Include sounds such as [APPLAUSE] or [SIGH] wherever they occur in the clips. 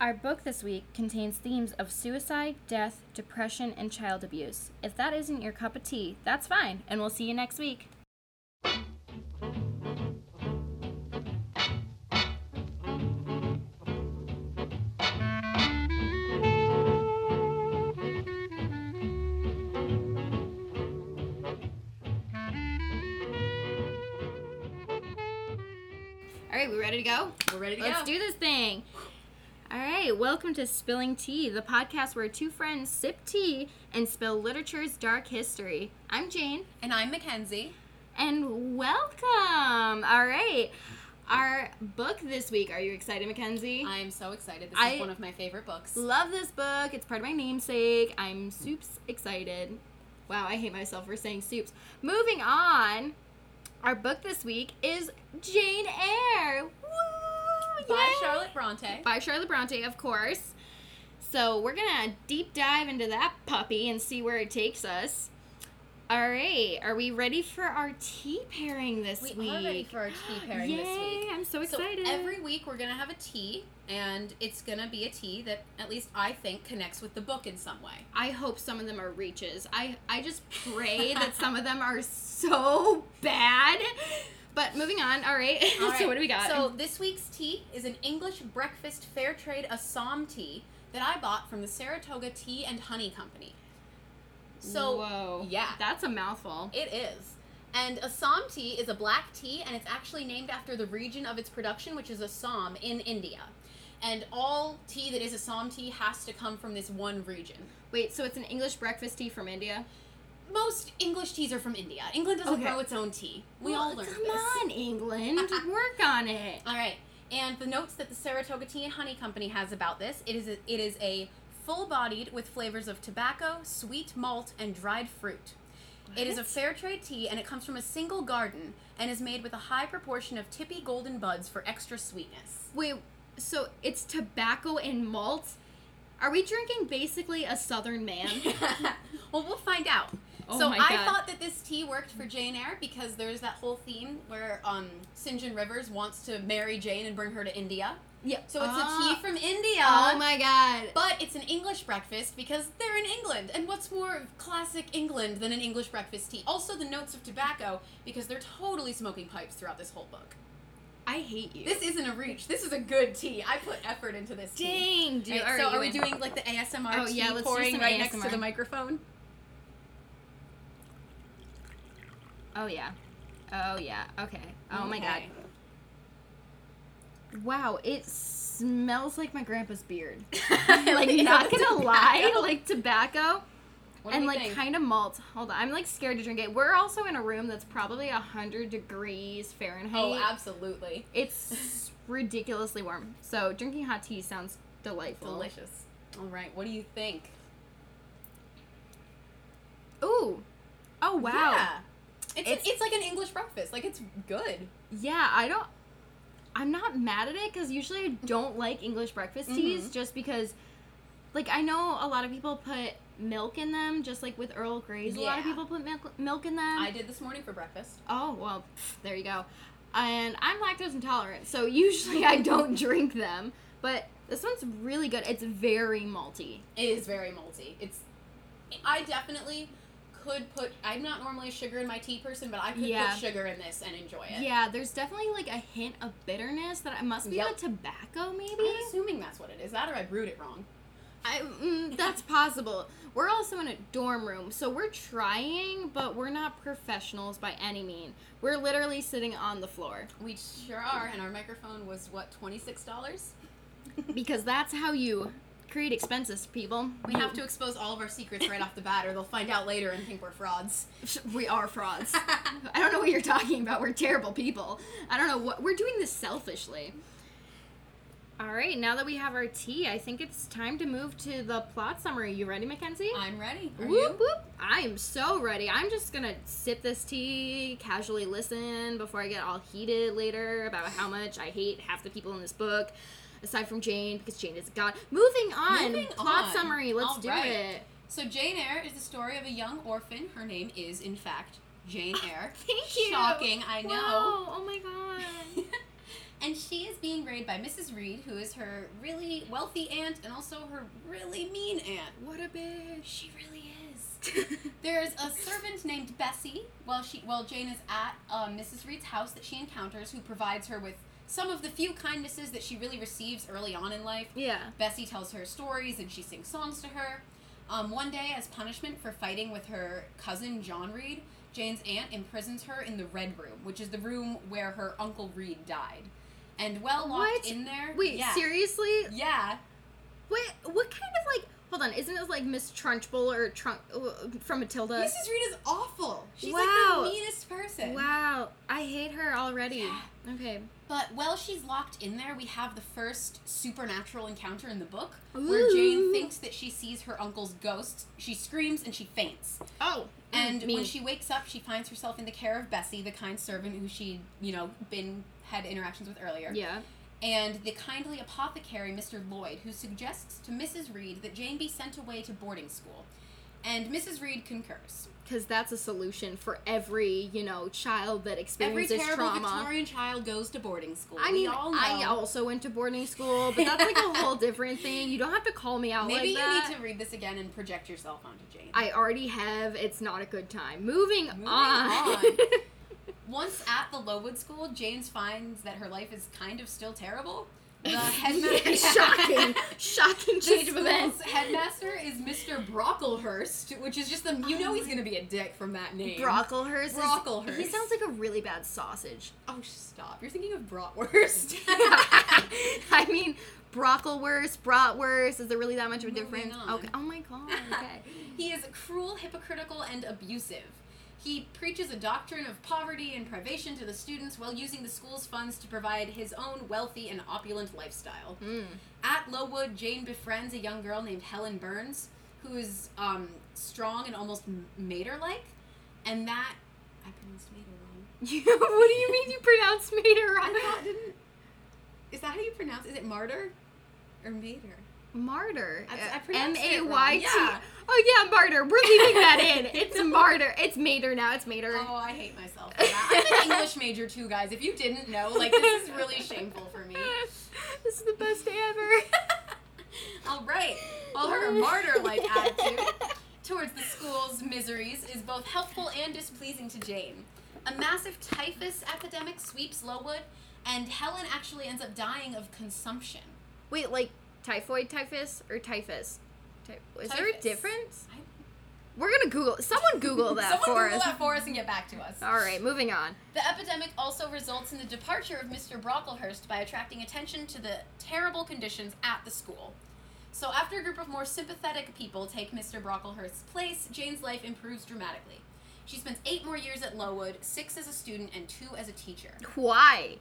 Our book this week contains themes of suicide, death, depression, and child abuse. If that isn't your cup of tea, that's fine, and we'll see you next week. All right, we ready to go? We're ready to Let's go. do this thing. Right, welcome to Spilling Tea, the podcast where two friends sip tea and spill literature's dark history. I'm Jane, and I'm Mackenzie. and welcome. All right, our book this week. Are you excited, Mackenzie? I'm so excited. This I- is one of my favorite books. Love this book. It's part of my namesake. I'm soups excited. Wow, I hate myself for saying soups. Moving on, our book this week is Jane Eyre. Woo! By! Charlotte Bronte. by Charlotte Bronte, of course. So we're gonna deep dive into that puppy and see where it takes us. All right, are we ready for our tea pairing this We week? are ready for our tea pairing [GASPS] Yay! this week. I'm so excited. So every week we're gonna have a tea, and it's gonna be a tea that at least I think connects with the book in some way. I hope some of them are reaches. I I just pray that some of them are so bad. But moving on. All right. All [LAUGHS] so what do we got? So this week's tea is an English breakfast fair trade Assam tea that I bought from the Saratoga Tea and Honey Company. So whoa, yeah. that's a mouthful. It is. And Assam tea is a black tea, and it's actually named after the region of its production, which is Assam in India. And all tea that is Assam tea has to come from this one region. Wait, so it's an English breakfast tea from India? Most English teas are from India. England doesn't Okay. grow its own tea. We Well, all learned Come this. on, England, [LAUGHS] work on it. All right. And the notes that the Saratoga Tea and Honey Company has about this, it is a, it is a full-bodied with flavors of tobacco, sweet malt, and dried fruit. It is a What? fair trade tea and it comes from a single garden and is made with a high proportion of tippy golden buds for extra sweetness. Wait, so it's tobacco and malt? Are we drinking basically a southern man? [LAUGHS] well, we'll find out. Oh so I thought that this tea worked for Jane Eyre because there's that whole theme where um, St. John Rivers wants to marry Jane and bring her to India. yeah. So it's Ah. a tea from India. Oh my god. But it's an English breakfast because they're in England. And what's more classic England than an English breakfast tea? Also, the notes of tobacco because they're totally smoking pipes throughout this whole book. I hate you. This isn't a reach. This is a good tea. I put effort into this tea. Dang, dude. Right, so are we doing like the ASMR Oh, yeah, let's do pouring some right next to the microphone? Oh yeah. Oh yeah. Okay. Oh my god. Wow, it smells like my grandpa's beard. [LAUGHS] like, not gonna [LAUGHS] lie, like tobacco What and like kind of malt. Hold on, I'm like scared to drink it. We're also in a room that's probably a hundred degrees Fahrenheit. Oh, absolutely. It's ridiculously warm. So drinking hot tea sounds delightful. Delicious. All right, what do you think? Ooh. Oh wow. Yeah. It's, It's- it's like an English breakfast. Like it's good. Yeah, I don't. I'm not mad at it because usually I don't like English breakfast teas Mhm. just because, like, I know a lot of people put milk in them, just like with Earl Grey's. A lot of people put milk, milk in them. I did this morning for breakfast. oh, well, there you go. And I'm lactose intolerant, so [LAUGHS] usually I don't drink them. But this one's really good. It's very malty. It is very malty. It's. I definitely could put. I'm not normally a sugar in my tea person, but I could Yeah. put sugar in this and enjoy it. Yeah, there's definitely like a hint of bitterness that it must be Yep. the tobacco, maybe. I'm assuming that's what it is. That or I brewed it wrong. I, mm, that's [LAUGHS] possible. We're also in a dorm room, so we're trying, but we're not professionals by any mean. We're literally sitting on the floor We sure are, and our microphone was what twenty six dollars. because that's how you create expenses, people. We have to expose all of our secrets right off the bat, or they'll find out later and think we're frauds. [LAUGHS] We are frauds. [LAUGHS] I don't know what you're talking about. We're terrible people. I don't know what we're doing this selfishly. All right, now that we have our tea, I think it's time to move to the plot summary. You ready, Mackenzie? I'm ready. Are Whoop, you? whoop. I am so ready. I'm just gonna sip this tea, casually listen before I get all heated later about how much I hate half the people in this book, aside from Jane, because Jane is a god. Moving on. Moving Plot on. summary. Let's All do right. it. So Jane Eyre is the story of a young orphan. Her name is, in fact, Jane [LAUGHS] Eyre. Thank you. Shocking, I know. Wow, Oh my god. [LAUGHS] And she is being raised by Mrs. Reed, who is her really wealthy aunt and also her really mean aunt. What a bitch. She really is. [LAUGHS] There's a servant named Bessie while she while Jane is at um, Mrs. Reed's house that she encounters, who provides her with some of the few kindnesses that she really receives early on in life. yeah. Bessie tells her stories and she sings songs to her. Um, one day, as punishment for fighting with her cousin John Reed, Jane's aunt imprisons her in the Red Room, which is the room where her uncle Reed died. And well locked What? in there. Wait, yeah, seriously? Yeah. Wait, what kind of like? Hold on, isn't it like Miss Trunchbull or Trunk uh, from Matilda? Mrs. Reed is awful. She's Wow. like the meanest person. Wow, I hate her already. Yeah. Okay. But while she's locked in there, we have the first supernatural encounter in the book where Jane thinks that she sees her uncle's ghost. She screams and she faints. Oh, And me. when she wakes up, she finds herself in the care of Bessie, the kind servant who she, you know, been had interactions with earlier. yeah. And the kindly apothecary, Mr. Lloyd, who suggests to Mrs. Reed that Jane be sent away to boarding school. And Mrs. Reed concurs. Because that's a solution for every, you know, child that experiences Every experiences terrible trauma. Victorian child goes to boarding school. I We mean, all know. I also went to boarding school, [LAUGHS] but that's like a whole different thing. You don't have to call me out Maybe like you that. need to read this again and project yourself onto Jane. I already have. It's not a good time. Moving, Moving on. on. [LAUGHS] Once at the Lowood School, James finds that her life is kind of still terrible. [LAUGHS] The headmaster, Yeah, shocking, [LAUGHS] shocking change of events. headmaster is Mr. Brocklehurst, which is just the you know he's oh. gonna be a dick from that name. Brocklehurst. is- Brocklehurst. He sounds like a really bad sausage. Oh, stop! You're thinking of bratwurst. [LAUGHS] I mean, brocklewurst, bratwurst. Is there really that much of a Moving difference? on. Okay. Oh my god. Okay. he is cruel, hypocritical, and abusive. He preaches a doctrine of poverty and privation to the students while using the school's funds to provide his own wealthy and opulent lifestyle. Mm. At Lowood, Jane befriends a young girl named Helen Burns, who is um, strong and almost m- mater-like, and that I pronounced mater wrong. [LAUGHS] what do you mean you pronounced Mater I wrong? thought didn't. Is that how you pronounce? Is it martyr or mater? Martyr. I- I M A Y T. Oh yeah, martyr. We're leaving that [LAUGHS] in. It's martyr. It's Mater now. It's Mater. Oh, I hate myself. For that. I'm an English major too, guys. If you didn't know, like this is really shameful for me. [LAUGHS] this is the best day ever. [LAUGHS] All right. Well, her martyr-like attitude towards the school's miseries is both helpful and displeasing to Jane. A massive typhus epidemic sweeps Lowood, and Helen actually ends up dying of consumption. Wait, like typhoid typhus or typhus? Is there a difference? I- We're gonna Google. Someone Google [LAUGHS] that Someone for Google us. that for us and get back to us. All right, moving on. The epidemic also results in the departure of Mr. Brocklehurst by attracting attention to the terrible conditions at the school. So, after a group of more sympathetic people take Mr. Brocklehurst's place, Jane's life improves dramatically. She spends eight more years at Lowood, six as a student and two as a teacher. Why?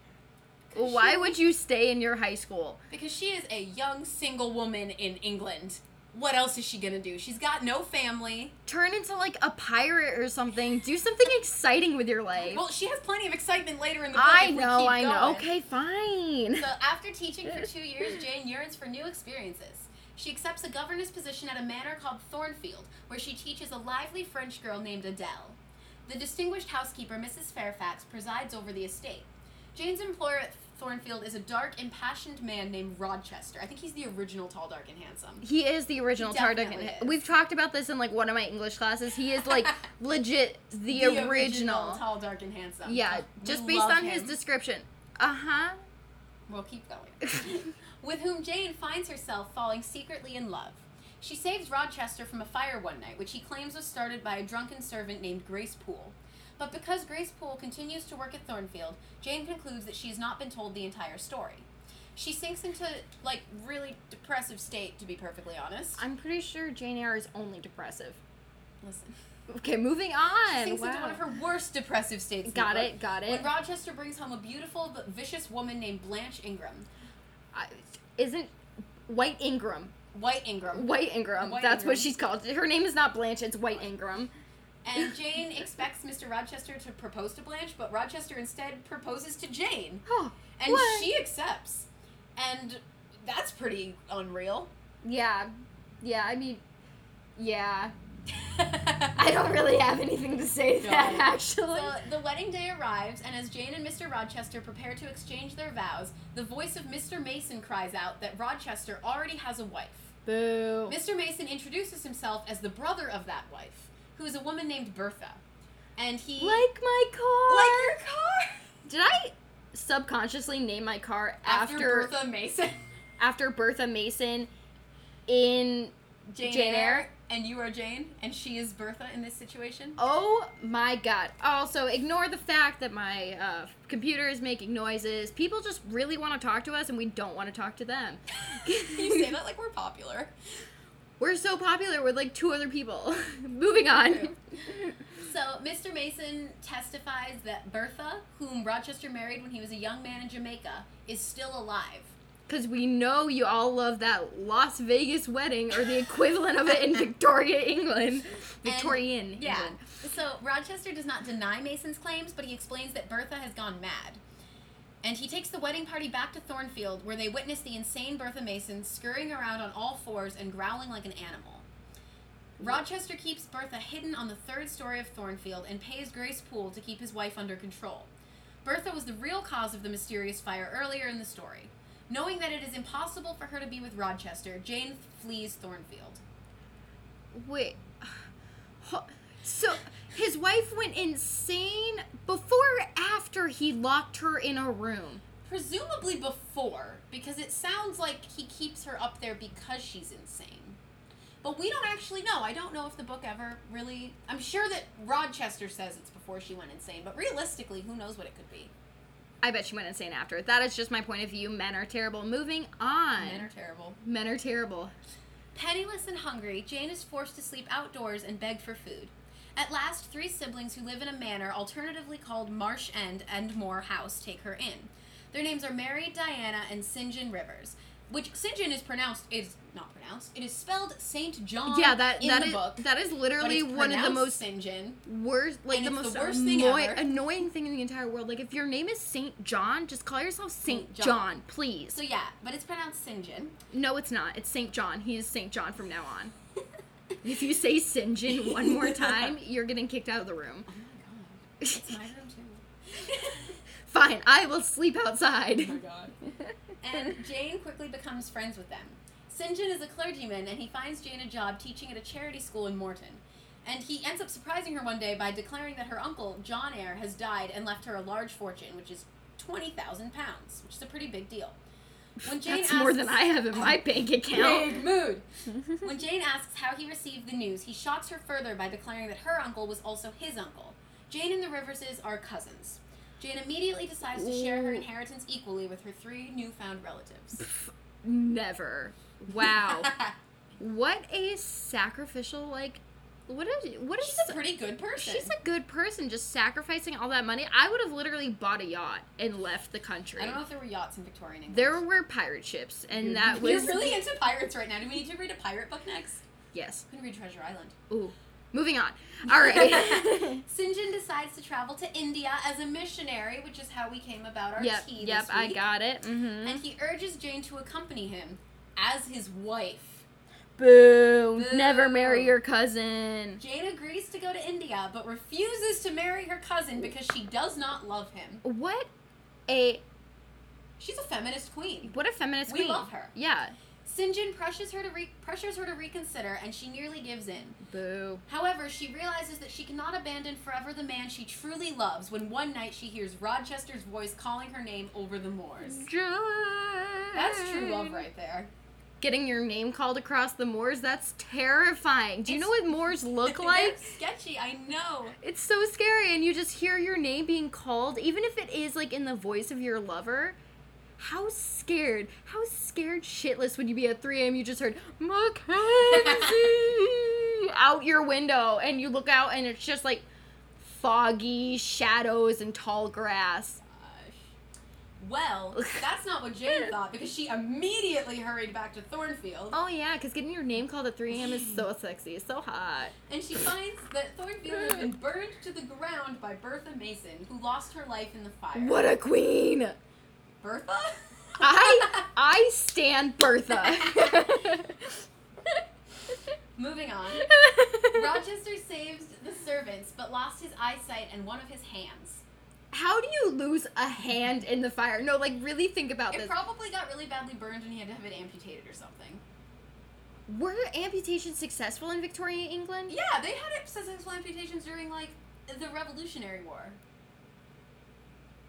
Why she- would you stay in your high school? Because she is a young single woman in England. What else is she gonna do? She's got no family. Turn into like a pirate or something. Do something exciting with your life. Well, she has plenty of excitement later in the book. I know, I know. Okay, fine. So after teaching for [LAUGHS] two years, Jane yearns for new experiences. She accepts a governess position at a manor called Thornfield, where she teaches a lively French girl named Adele. The distinguished housekeeper, Mrs. Fairfax, presides over the estate. Jane's employer at Thornfield is a dark, impassioned man named Rochester. I think he's the original tall, dark, and handsome. He is the original Tall, Dark, and is. We've talked about this in like one of my English classes. He is like [LAUGHS] legit the, original. tall, dark, and handsome. Yeah, We just based on his description. Uh huh. We'll keep going. [LAUGHS] [LAUGHS] with whom Jane finds herself falling secretly in love. She saves Rochester from a fire one night, which he claims was started by a drunken servant named Grace Poole. But because Grace Poole continues to work at Thornfield, Jane concludes that she has not been told the entire story. She sinks into, like, really depressive state, to be perfectly honest. I'm pretty sure Jane Eyre is only depressive. Listen. Okay, moving on. She sinks into one of her worst depressive states. Got book, it, got it. When Rochester brings home a beautiful but vicious woman named Blanche Ingram. I- isn't White Ingram? White Ingram. White Ingram. White That's Ingram. what she's called. Her name is not Blanche. It's White Ingram. And Jane expects Mr. Rochester to propose to Blanche, but Rochester instead proposes to Jane. Oh, And what? she accepts. And that's pretty unreal. Yeah, yeah. I mean, yeah. [LAUGHS] I don't really have anything to say to No. that, actually. So the wedding day arrives, and as Jane and Mr. Rochester prepare to exchange their vows, the voice of Mr. Mason cries out that Rochester already has a wife. Boo. Mr. Mason introduces himself as the brother of that wife, who is a woman named Bertha. And he. Like my car. Like your car! Did I subconsciously name my car after After Bertha Mason. after Bertha Mason in Jane, Jane Eyre, Eyre? and you are Jane, and she is Bertha in this situation. Oh my god. Also, ignore the fact that my uh, computer is making noises. People just really want to talk to us and we don't want to talk to them. [LAUGHS] you say that like we're popular. We're so popular with like two other people. [LAUGHS] Moving on. So, Mr. Mason testifies that Bertha, whom Rochester married when he was a young man in Jamaica, is still alive. Because we know you all love that Las Vegas wedding or the equivalent of it in [LAUGHS] Victoria, England. Victorian. Yeah. England. So, Rochester does not deny Mason's claims, but he explains that Bertha has gone mad. And he takes the wedding party back to Thornfield, where they witness the insane Bertha Mason scurrying around on all fours and growling like an animal. Rochester keeps Bertha hidden on the third story of Thornfield and pays Grace Poole to keep his wife under control. Bertha was the real cause of the mysterious fire earlier in the story. Knowing that it is impossible for her to be with Rochester, Jane flees Thornfield. Wait. [SIGHS] So his wife went insane before or after he locked her in a room. Presumably before, because it sounds like he keeps her up there because she's insane. But we don't actually know. I don't know if the book ever really. I'm sure that Rochester says it's before she went insane, but realistically, who knows what it could be? I bet she went insane after. That is just my point of view. Men are terrible. Moving on. Men are terrible. Men are terrible. Penniless and hungry, Jane is forced to sleep outdoors and beg for food. At last, three siblings who live in a manor alternatively called Marsh End and Moore House take her in. Their names are Mary, Diana, and St. John Rivers. Which St. John is pronounced is not pronounced. It is spelled Saint John yeah, that in that the is book. that is literally one of the most St. John. worst, like the most the worst thing ever. annoying thing in the entire world. Like if your name is Saint John, just call yourself Saint Saint John. John. please. So yeah, but it's pronounced St. John. no, it's not. It's Saint John. He is Saint John from now on. [LAUGHS] [LAUGHS] if you say St. John one more [LAUGHS] time, you're getting kicked out of the room. Oh my god. It's my room too. [LAUGHS] Fine, I will sleep outside. Oh my god. and Jane quickly becomes friends with them. St. John is a clergyman, and he finds Jane a job teaching at a charity school in Morton. And he ends up surprising her one day by declaring that her uncle, John Eyre, has died and left her a large fortune, which is twenty thousand pounds, which is a pretty big deal. When Jane That's more than I have in my [LAUGHS] bank account. Big mood. [LAUGHS] when Jane asks how he received the news, he shocks her further by declaring that her uncle was also his uncle. Jane and the Riverses are cousins. Jane immediately decides to share her inheritance equally with her three newfound relatives. Never. Wow. [LAUGHS] what a sacrificial like. What is what is? She's a pretty good person. She's a good person, just sacrificing all that money. I would have literally bought a yacht and left the country. I don't know if there were yachts in Victorian England. There were pirate ships, and that was You're really into pirates right now. Do we need to read a pirate book next? yes. We can read Treasure Island. Ooh, moving on. All right. [LAUGHS] [LAUGHS] Sinjin decides to travel to India as a missionary, which is how we came about our yep, tea yep, I got it. Mm-hmm. And he urges Jane to accompany him as his wife. Boo! Never marry your cousin. Jane agrees to go to India, but refuses to marry her cousin because she does not love him. What a She's a feminist queen. what a feminist We queen. We love her. Yeah. John pressures her to re- pressures her to reconsider, and she nearly gives in. Boo. However, she realizes that she cannot abandon forever the man she truly loves when one night she hears Rochester's voice calling her name over the moors. True That's true love right there. Getting your name called across the moors, that's terrifying. Do you know what moors look [LAUGHS] like? sketchy, I know. It's so scary, and you just hear your name being called, even if it is like in the voice of your lover. How scared, how scared shitless would you be at 3 a.m. You just heard Mackenzie [LAUGHS] out your window, and you look out, and it's just like foggy shadows and tall grass. Well, [LAUGHS] that's not what Jane thought because she immediately hurried back to Thornfield Oh yeah, because getting your name called at 3 a.m. is so sexy, it's so hot. and she finds that Thornfield has been burned to the ground by Bertha Mason, who lost her life in the fire. What a queen! Bertha? I [LAUGHS] I stand Bertha. [LAUGHS] Moving on. Rochester saved the servants, but lost his eyesight and one of his hands. How do you lose a hand in the fire? No, like really think about It this. probably got really badly burned and he had to have it amputated or something. Were amputations successful in Victorian England? Yeah, they had successful amputations during like the Revolutionary War.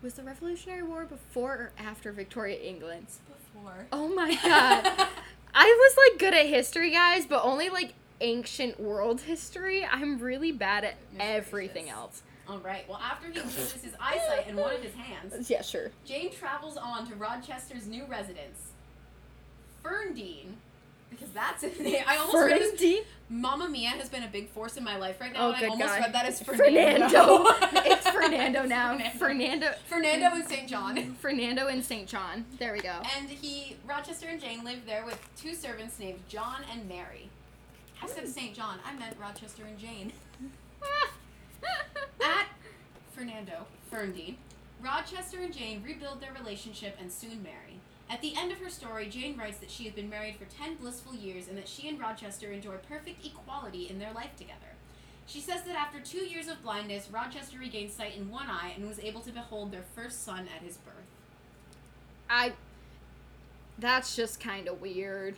Was the Revolutionary War before or after Victoria England? Before. Oh my god. [LAUGHS] I was like good at history, guys, but only like ancient world history. I'm really bad at everything gracious. else. All right. Well, after he [LAUGHS] loses his eyesight and one of his hands, [LAUGHS] Yeah, sure. Jane travels on to Rochester's new residence, Ferndean, because that's his name. I almost read his Ferndi? Mamma Mia has been a big force in my life right now, Oh, and I good almost God. read that as [LAUGHS] Fernando. Fernando. it's Fernando now. Fernando. Fernando. And St. John. Fernando and St. John. There we go. And he, Rochester and Jane lived there with two servants named John and Mary. I said St. John. I meant Rochester and Jane. At Fernando, Ferndean, Rochester and Jane rebuild their relationship and soon marry. At the end of her story, Jane writes that she has been married for 10 blissful years and that she and Rochester enjoy perfect equality in their life together. She says that after two years of blindness, Rochester regained sight in one eye and was able to behold their first son at his birth. I. That's just kind of weird.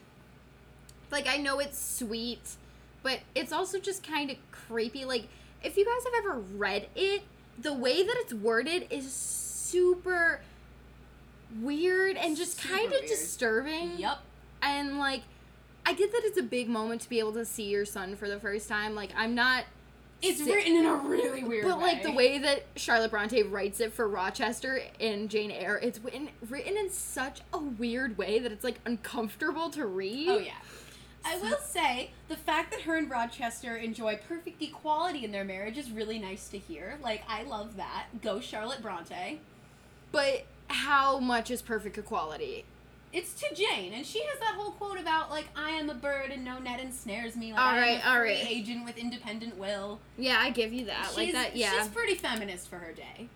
Like, I know it's sweet, but it's also just kind of creepy. Like, if you guys have ever read it, the way that it's worded is super weird and just kind of disturbing. Yep. And, like, I get that it's a big moment to be able to see your son for the first time. Like, I'm not. It's si- written in a really weird But way. like the way that Charlotte Bronte writes it for Rochester in Jane Eyre, it's written written in such a weird way that it's like uncomfortable to read. Oh yeah. I will say the fact that her and Rochester enjoy perfect equality in their marriage is really nice to hear. Like I love that. Go Charlotte Bronte. But how much is perfect equality? It's to Jane, and she has that whole quote about like I am a bird and no net ensnares me. Like, all right, all right. agent with independent will. Yeah, I give you that. like She's- that, yeah. She's pretty feminist for her day.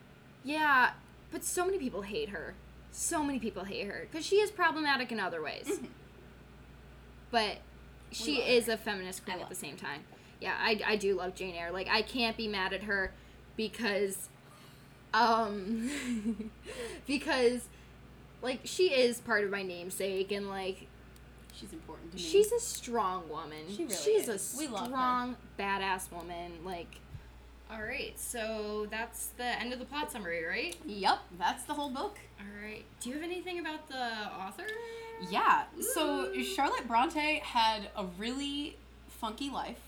Yeah, but so many people hate her. So many people hate her because she is problematic in other ways. Mhm. But she is a feminist queen at the same time. Yeah, I, I do love Jane Eyre. Like I can't be mad at her because um [LAUGHS] because like she is part of my namesake and like She's important to me. she's a strong woman. She really she's is. a We love her. strong badass woman like all right, so that's the end of the plot summary, right? Yup, that's the whole book. All right. Do you have anything about the author? Yeah. So Charlotte Bronte had a really funky life.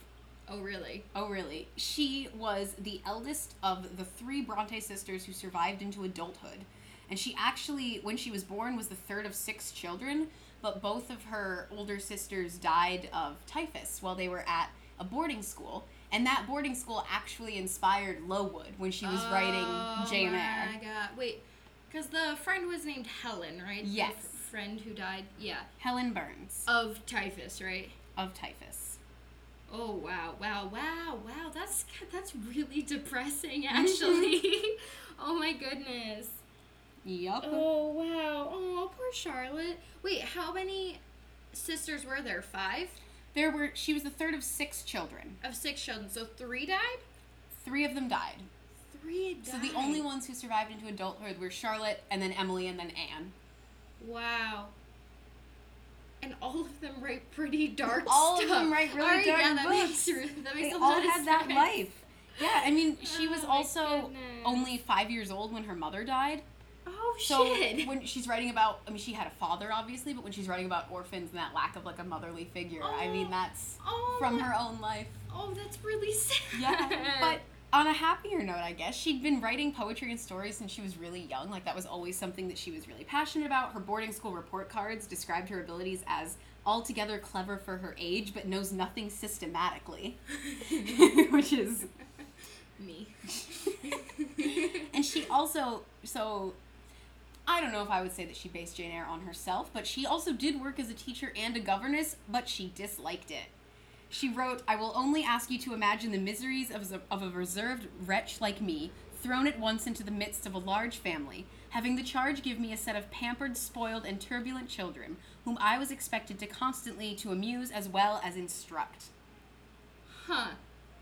Oh, really? Oh, really? She was the eldest of the three Bronte sisters who survived into adulthood. And she actually, when she was born, was the third of six children, but both of her older sisters died of typhus while they were at a boarding school. And that boarding school actually inspired Lowood when she was writing oh Jane Oh Eyre. my god! Wait, because the friend was named Helen, right? The Yes. f- friend who died. Yeah. Helen Burns Of typhus, right? of typhus. Oh wow, wow, wow, wow! That's that's really depressing, [LAUGHS] actually. [LAUGHS] oh my goodness. Yup. Oh wow. Oh, poor Charlotte. Wait, how many sisters were there? Five There were she was the third of six children. of six children. So three died. Three of them died. Three died. So the only ones who survived into adulthood were Charlotte and then Emily and then Anne. Wow. And all of them write pretty dark All of stuff. them write really Alright, dark yeah, that books. Makes, that makes They a all of had that life. Yeah, I mean, she was Oh my also goodness. only five years old when her mother died. Oh So shit. when she's writing about, I mean, she had a father obviously, but when she's writing about orphans and that lack of like a motherly figure, I mean, Oh. that's oh, from her own life. Oh, that's really sad. Yeah, but on a happier note, I guess she'd been writing poetry and stories since she was really young. Like that was always something that she was really passionate about. Her boarding school report cards described her abilities as altogether clever for her age, but knows nothing systematically, [LAUGHS] which is. [LAUGHS] me. [LAUGHS] And she also so. I don't know if I would say that she based Jane Eyre on herself, but she also did work as a teacher and a governess, but she disliked it. She wrote, I will only ask you to imagine the miseries of, a- of a reserved wretch like me, thrown at once into the midst of a large family, having the charge give me a set of pampered, spoiled, and turbulent children, whom I was expected to constantly to amuse as well as instruct. Huh.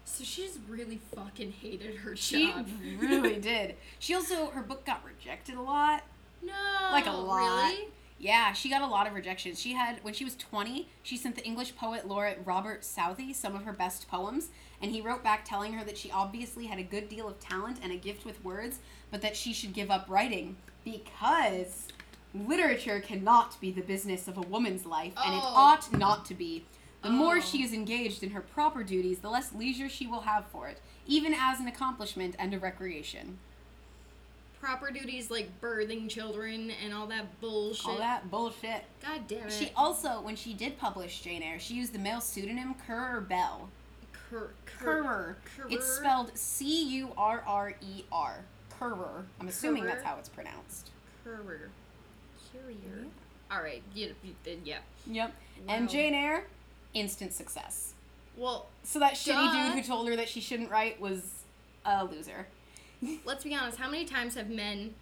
So she just really fucking hated her She job. really [LAUGHS] did. She also her book got rejected a lot. No. Like a lot. Really? Yeah, she got a lot of rejections. She had when she was 20, she sent the English poet laureate Robert Southey some of her best poems, and he wrote back telling her that she obviously had a good deal of talent and a gift with words, but that she should give up writing because literature cannot be the business of a woman's life and it Oh. ought not to be. The more Oh. she is engaged in her proper duties, the less leisure she will have for it, even as an accomplishment and a recreation. Proper duties like birthing children and all that bullshit. All that bullshit. God damn it. She also, when she did publish Jane Eyre, she used the male pseudonym Currer Bell. Cur- Currer. It's spelled C U R R E R. Currer. I'm assuming that's how it's pronounced. Courier. Courier. All right. You, yeah. Yep. Wow. And Jane Eyre, instant success. Well, So that shitty dude who told her that she shouldn't write was a loser. Let's be honest. How many times have men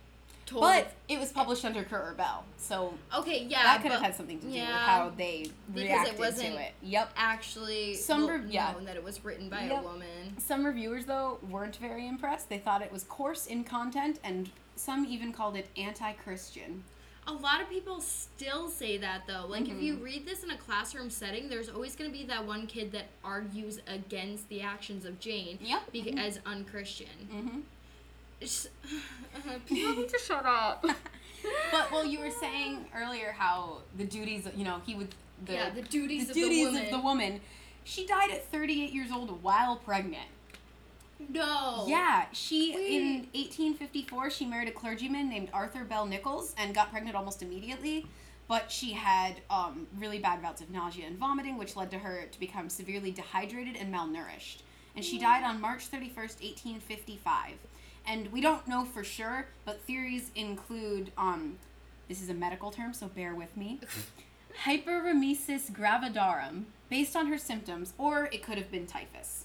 told? But it was published under Currer Bell, so okay, yeah, that could have had something to do with how they because it reacted wasn't- to it. Yep. actually Some re- yeah. known that it was written by Yep. a woman. Some reviewers, though, weren't very impressed. They thought it was coarse in content, and some even called it anti Christian. A lot of people still say that though. Like if you Mhm. read this in a classroom setting, there's always going to be that one kid that argues against the actions of Jane Yep. beca- as unchristian. Mm-hmm. [LAUGHS] People need to shut up. [LAUGHS] But, well, you were saying earlier how the duties, you know, he would. The, yeah, the duties, the of, duties the woman. of the woman. She died at 38 years old while pregnant. no. Yeah, she in 1854 she married a clergyman named Arthur Bell Nicholls and got pregnant almost immediately. But she had um, really bad bouts of nausea and vomiting, which led to her to become severely dehydrated and malnourished. And she died on March 31st, 1855. And we don't know for sure, but theories include um, this is a medical term, so bear with me. [LAUGHS] Hyperemesis gravidarum, based on her symptoms, or it could have been typhus.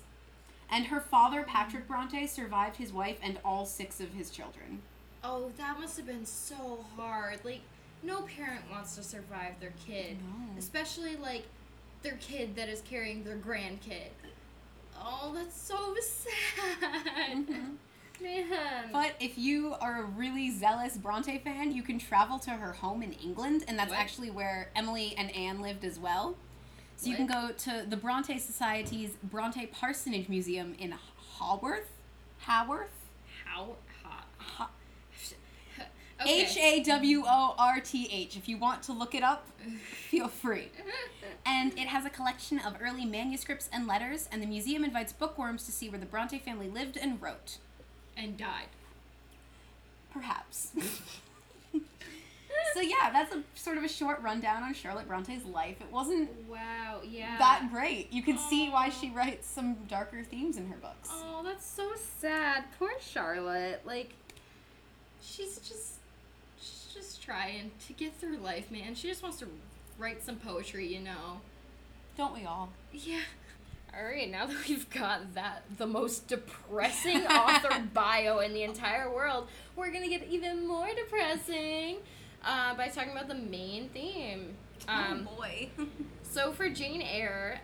And her father, Patrick Bronte, survived his wife and all six of his children. Oh, that must have been so hard. Like, no parent wants to survive their kid, No. especially like their kid that is carrying their grandkid. Oh, that's so [LAUGHS] sad, Mhm. Man. But if you are a really zealous Bronte fan, you can travel to her home in England, and that's What? actually where Emily and Anne lived as well. So you can go to the Bronte Society's Bronte Parsonage Museum in Haworth. Haworth? how? Ha- [LAUGHS] H A W O R T H. If you want to look it up, feel free. [LAUGHS] And it has a collection of early manuscripts and letters, and the museum invites bookworms to see where the Bronte family lived and wrote. And died. Perhaps. [LAUGHS] so yeah, that's a sort of a short rundown on Charlotte Bronte's life. It wasn't Wow. Yeah. that great. You can see why she writes some darker themes in her books. Oh, that's so sad. Poor Charlotte. Like, she's just, she's just trying to get through life, man. She just wants to write some poetry, you know. Don't we all? Yeah. All right, now that we've got that, the most depressing author [LAUGHS] bio in the entire world, we're gonna get even more depressing uh, by talking about the main theme. Um, oh boy. [LAUGHS] so for Jane Eyre,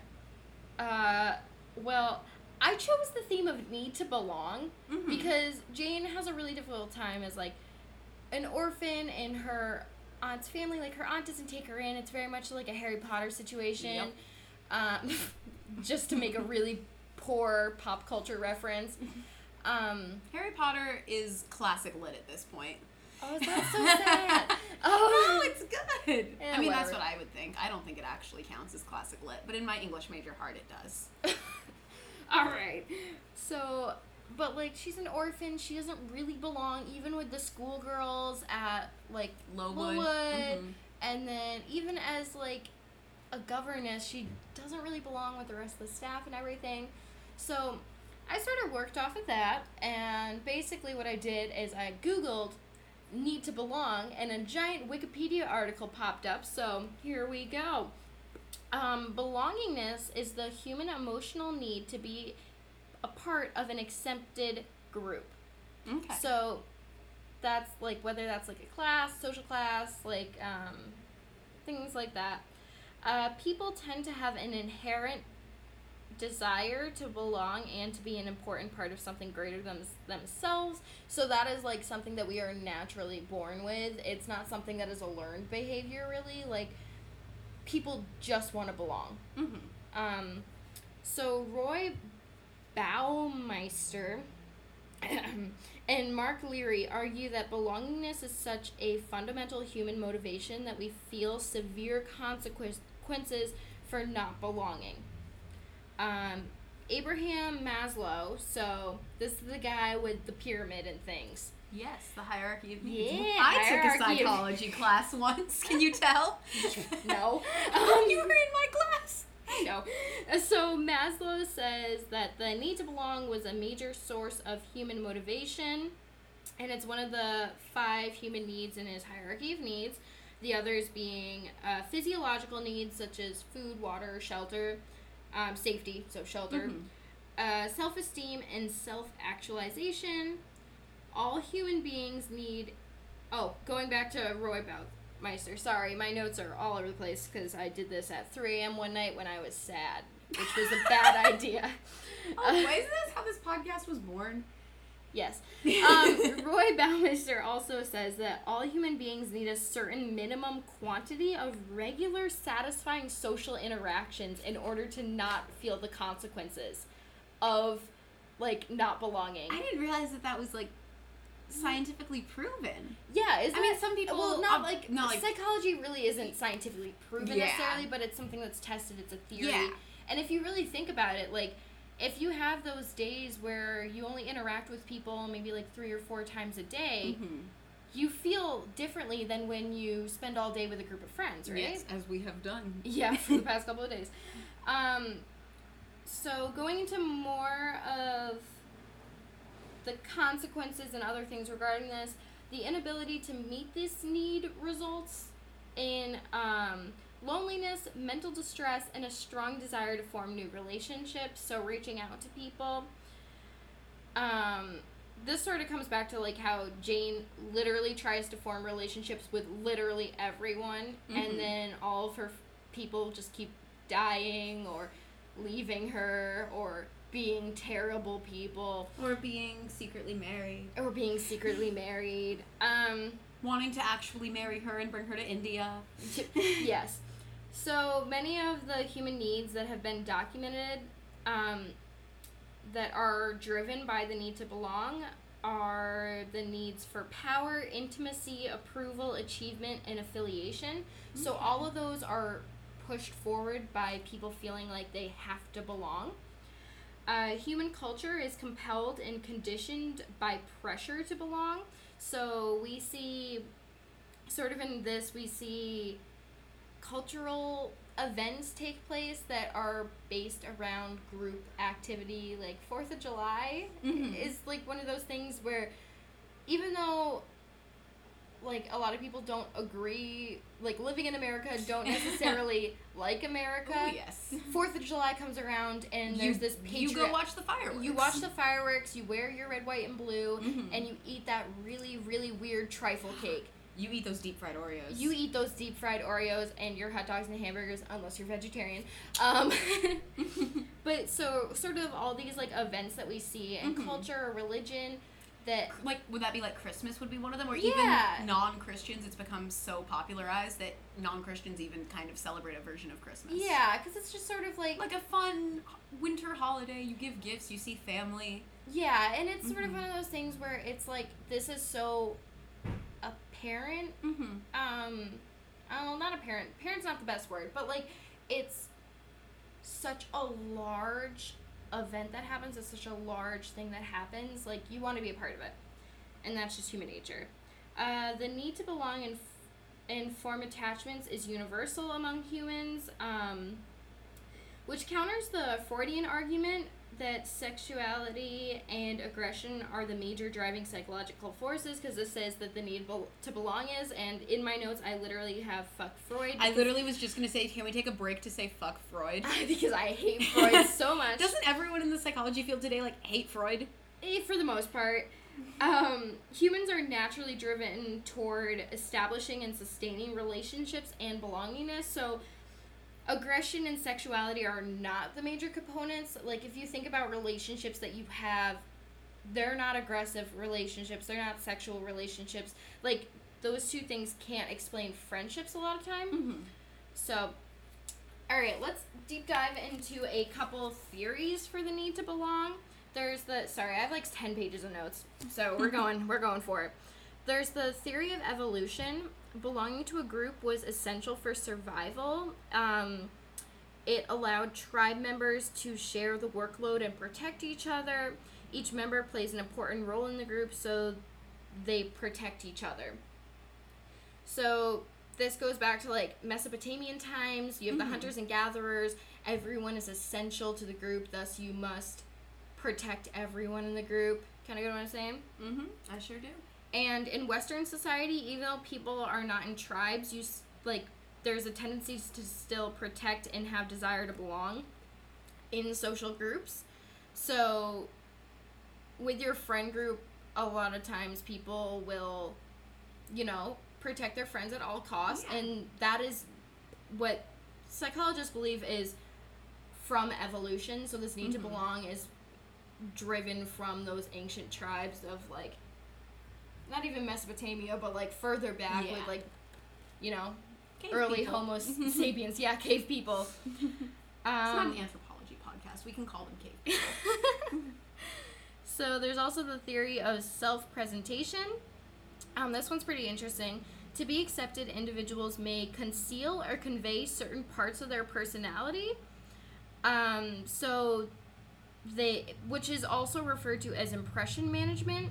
uh, well, I chose the theme of need to belong Mhm. because Jane has a really difficult time as like an orphan in her aunt's family. Like her aunt doesn't take her in. It's very much like a Harry Potter situation. Yep. Um, [LAUGHS] just to make a really poor pop culture reference. Um, Harry Potter is classic lit at this point. oh, is that so sad? [LAUGHS] Oh, no, it's good. Eh, I mean, that's what I would think. I don't think it actually counts as classic lit, but in my English major heart, it does. [LAUGHS] All right. So, but like she's an orphan. She doesn't really belong even with the schoolgirls at like Lowood. Lowood. Mhm. And then even as like a governess, she doesn't really belong with the rest of the staff and everything. So I sort of worked off of that, and basically what I did is I Googled need to belong, and a giant Wikipedia article popped up. So here we go. Um, belongingness is the human emotional need to be a part of an accepted group. Okay. So that's like whether that's like a class, social class, like um, things like that. Uh, people tend to have an inherent desire to belong and to be an important part of something greater than themselves. So that is like something that we are naturally born with. It's not something that is a learned behavior, really. Like people just want to belong. Mm-hmm. Um, so Roy Baumeister [COUGHS] and Mark Leary argue that belongingness is such a fundamental human motivation that we feel severe consequences for not belonging. Um, Abraham Maslow, so this is the guy with the pyramid and things. Yes, the hierarchy of needs. Yeah, I took a hierarchy of- psychology [LAUGHS] class once. Can you tell? [LAUGHS] No. [LAUGHS] you were in my class. No. Uh, So Maslow says that the need to belong was a major source of human motivation, and it's one of the five human needs in his hierarchy of needs. The others being uh, physiological needs such as food, water, shelter, um, safety, so shelter, Mhm. uh, self esteem, and self actualization. All human beings need. Oh, going back to Roy Baumeister. Sorry, my notes are all over the place because I did this at 3 a.m. one night when I was sad, which was a bad [LAUGHS] idea. Oh, why is [LAUGHS] this how this podcast was born? Yes. [LAUGHS] Um, Roy Baumeister also says that all human beings need a certain minimum quantity of regular, satisfying social interactions in order to not feel the consequences of, like, not belonging. I didn't realize that that was like scientifically proven. yeah, isn't I mean, some people- Well, not um, like not like- psychology really isn't scientifically proven Yeah. necessarily, but it's something that's tested. It's a theory. Yeah. And if you really think about it, like if you have those days where you only interact with people maybe like three or four times a day, Mhm. you feel differently than when you spend all day with a group of friends, right? Yes, as we have done. [LAUGHS] Yeah, for the past couple of days. Um, so going into more of the consequences and other things regarding this, the inability to meet this need results in um, loneliness, mental distress, and a strong desire to form new relationships. So reaching out to people. Um, this sort of comes back to like how Jane literally tries to form relationships with literally everyone, Mhm. and then all of her f- people just keep dying or leaving her or being terrible people Or being secretly married. or being secretly [LAUGHS] married. Um, Wanting to actually marry her and bring her to India. yes. So many of the human needs that have been documented um, that are driven by the need to belong are the needs for power, intimacy, approval, achievement, and affiliation. So all of those are pushed forward by people feeling like they have to belong. Uh, human culture is compelled and conditioned by pressure to belong. So we see, sort of in this, we see cultural events take place that are based around group activity. Like Fourth of July Mhm. is like one of those things where, even though like a lot of people don't agree, like living in America, don't [LAUGHS] necessarily like America. Oh, yes. Fourth of July comes around and there's this You go watch the fireworks. You watch the fireworks. You wear your red, white, and blue, Mhm. and you eat that really, really weird trifle [GASPS] cake. You eat those deep fried Oreos. You eat those deep fried Oreos and your hot dogs and hamburgers, unless you're vegetarian. Um, [LAUGHS] but so sort of all these like events that we see in Mhm. culture or religion that like would that be like Christmas would be one of them or Yeah. even non-Christians it's become so popularized that non-Christians even kind of celebrate a version of Christmas. yeah, because it's just sort of like Like a fun winter holiday, you give gifts, you see family. yeah, and it's sort of Mhm. one of those things where it's like this is so apparent Mm-hmm. um oh not a parent parent's not the best word but like it's such a large event that happens it's such a large thing that happens like you want to be a part of it and that's just human nature uh, the need to belong and, f- and form attachments is universal among humans um, which counters the freudian argument that sexuality and aggression are the major driving psychological forces because this says that the need bel- to belong is and in my notes i literally have fuck freud I literally was just gonna say, can we take a break to say fuck Freud? [LAUGHS] because i hate freud [LAUGHS] so much Doesn't everyone in the psychology field today like hate Freud? Eh, for the most part um, humans are naturally driven toward establishing and sustaining relationships and belongingness so aggression and sexuality are not the major components. Like if you think about relationships that you have, they're not aggressive relationships. They're not sexual relationships. Like those two things can't explain friendships a lot of time. Mm-hmm. So, all right, let's deep dive into a couple theories for the need to belong. There's the sorry, I have like 10 pages of notes. So, we're [LAUGHS] going we're going for it. There's the theory of evolution. Belonging to a group was essential for survival. Um, it allowed tribe members to share the workload and protect each other. Each member plays an important role in the group, so they protect each other. So this goes back to like Mesopotamian times. You have Mhm. the hunters and gatherers. Everyone is essential to the group, thus you must protect everyone in the group. Kind of get what I'm saying? Mm-hmm. I sure do. And in Western society, even though people are not in tribes, you like there's a tendency to still protect and have desire to belong in social groups. So with your friend group, a lot of times people will, you know, protect their friends at all costs, Yeah. and that is what psychologists believe is from evolution. So this need to Mhm. belong is driven from those ancient tribes of like not even Mesopotamia, but like further back Yeah. with like you know Cave early people. Homo [LAUGHS] sapiens, yeah, cave people. [LAUGHS] it's not Um, an anthropology podcast. We can call them cave people. [LAUGHS] so there's also the theory of self-presentation. Um, this one's pretty interesting. To be accepted, individuals may conceal or convey certain parts of their personality. Um, so they, which is also referred to as impression management.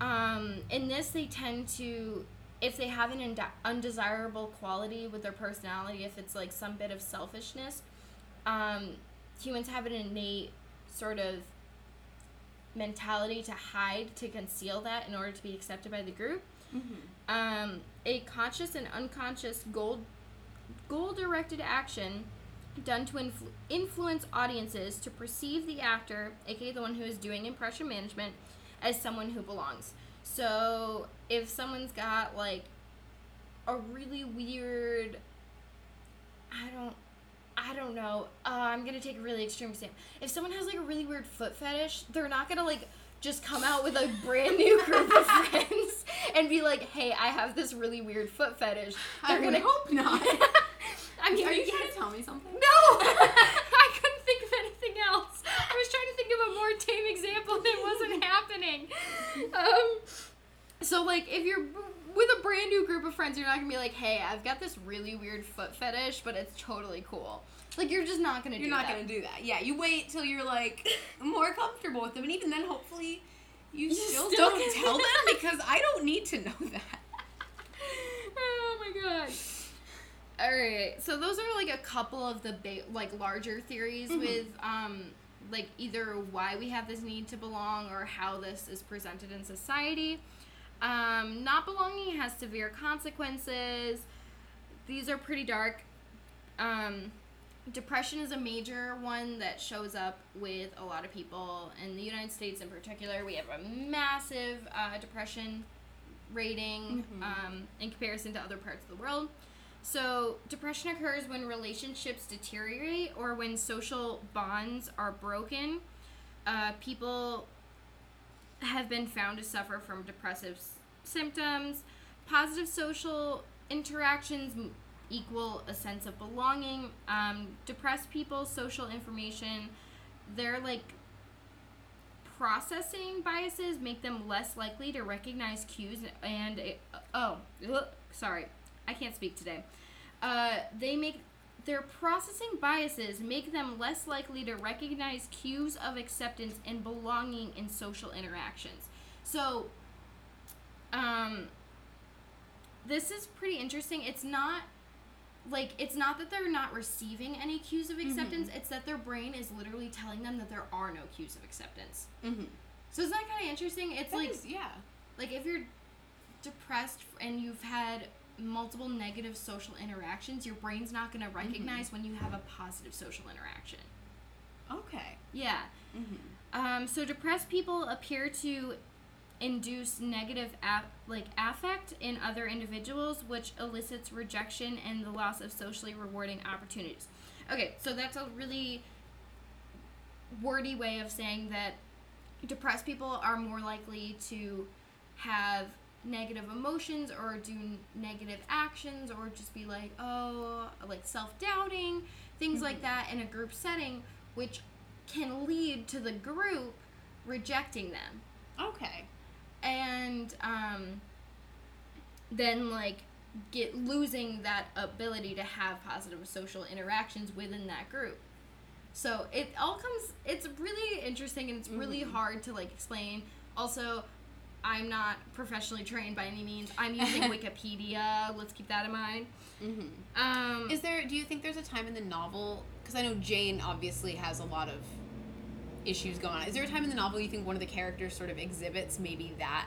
Um, in this, they tend to, if they have an undesirable quality with their personality, if it's like some bit of selfishness, um, humans have an innate sort of mentality to hide, to conceal that in order to be accepted by the group. Mm-hmm. Um, a conscious and unconscious goal goal directed action done to influ- influence audiences to perceive the actor, aka the one who is doing impression management, as someone who belongs. So if someone's got like a really weird, I don't. I don't know. Uh, I'm gonna take a really extreme example. If someone has like a really weird foot fetish, they're not gonna like just come out with a brand new [LAUGHS] group of friends and be like, "Hey, I have this really weird foot fetish." I would hope not. [LAUGHS] I mean, Are you trying to tell me something? No, [LAUGHS] I couldn't think of anything else. I was trying to think of a more tame example, it wasn't [LAUGHS] happening. Um, so like, if you're with a brand new group of friends, you're not gonna be like, "Hey, I've got this really weird foot fetish, but it's totally cool." Like, you're just not gonna. You're do not that. gonna do that. Yeah, you wait till you're like [LAUGHS] more comfortable with them, and even then, hopefully, you, You still, still- don't tell them because I don't need to know that. [LAUGHS] oh my god. Right, so those are like a couple of the ba- like larger theories Mhm. with um like either why we have this need to belong or how this is presented in society. Um, not belonging has severe consequences. These are pretty dark. Um, depression is a major one that shows up with a lot of people in the United States in particular. We have a massive uh, depression rating Mhm. um, in comparison to other parts of the world. So, depression occurs when relationships deteriorate or when social bonds are broken. Uh, people have been found to suffer from depressive s- symptoms. Positive social interactions m- equal a sense of belonging. Um, depressed people's social information, they're like processing biases make them less likely to recognize cues and oh sorry i can't speak today. Uh, they make their processing biases make them less likely to recognize cues of acceptance and belonging in social interactions. So um this is pretty interesting. It's not like it's not that they're not receiving any cues of acceptance it's that their brain is literally telling them that there are no cues of acceptance. Mm-hmm. so isn't that kind of interesting? It's like yeah. like if you're depressed and you've had multiple negative social interactions your brain's not going to recognize when you have a positive social interaction Okay. yeah Mm-hmm. um, so depressed people appear to induce negative ap- like affect in other individuals, which elicits rejection and the loss of socially rewarding opportunities. Okay, so that's a really wordy way of saying that depressed people are more likely to have negative emotions or do negative actions or just be like oh like self-doubting things like that in a group setting which can lead to the group rejecting them. Okay. and um, then like get losing that ability to have positive social interactions within that group. So it all comes it's really interesting and it's really hard to like explain. Also i'm not professionally trained by any means i'm using [LAUGHS] wikipedia let's keep that in mind Mm-hmm. um, Is there? Do you think there's a time in the novel? Because I know Jane obviously has a lot of issues going on. Is there a time in the novel you think one of the characters sort of exhibits maybe that?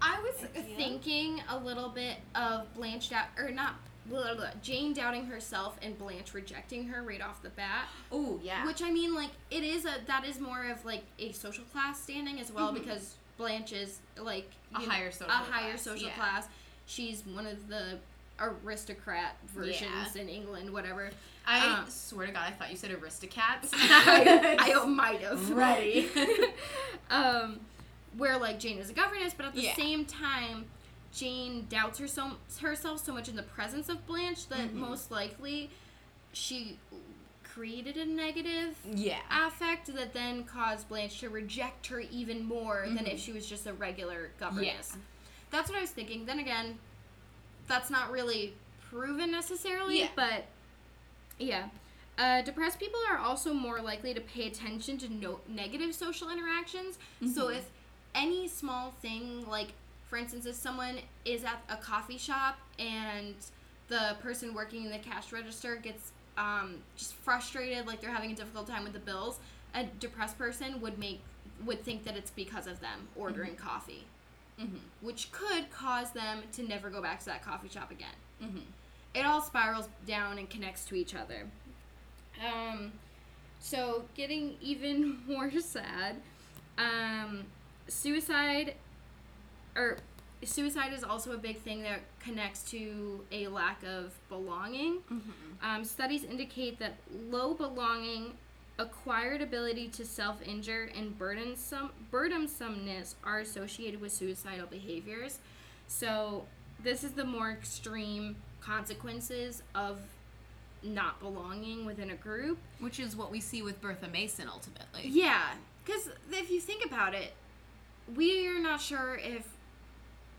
I was idea? thinking a little bit of Blanche doubt or not blah, blah, blah, Jane doubting herself and Blanche rejecting her right off the bat. Oh yeah. Which I mean, like it is a that is more of like a social class standing as well Mhm. because Blanche is like A know, higher social a higher class, social yeah. class. She's one of the aristocrat versions in England, whatever. I um, swear to God, I thought you said Aristocats. [LAUGHS] I, I [LAUGHS] might have Ready. [LAUGHS] um, where like Jane is a governess, but at the Yeah. same time, Jane doubts her so, herself so much in the presence of Blanche that Mhm. most likely she created a negative yeah. affect that then caused Blanche to reject her even more than Mhm. if she was just a regular governess. That's what I was thinking. Then again, that's not really proven necessarily, Yeah. but yeah. Uh, depressed people are also more likely to pay attention to no- negative social interactions. So Mhm. if any small thing, like for instance, if someone is at a coffee shop and the person working in the cash register gets um, just frustrated, like they're having a difficult time with the bills, a depressed person would make would think that it's because of them ordering coffee, Mm-hmm. which could cause them to never go back to that coffee shop again Mm-hmm. it all spirals down and connects to each other. Um, so getting even [LAUGHS] more sad, um, suicide, or suicide is also a big thing that connects to a lack of belonging. Um, studies indicate that low belonging, acquired ability to self-injure, and burdensome burdensomeness are associated with suicidal behaviors. So this is the more extreme consequences of not belonging within a group. Which is what we see with Bertha Mason ultimately. Yeah, because if you think about it, we are not sure if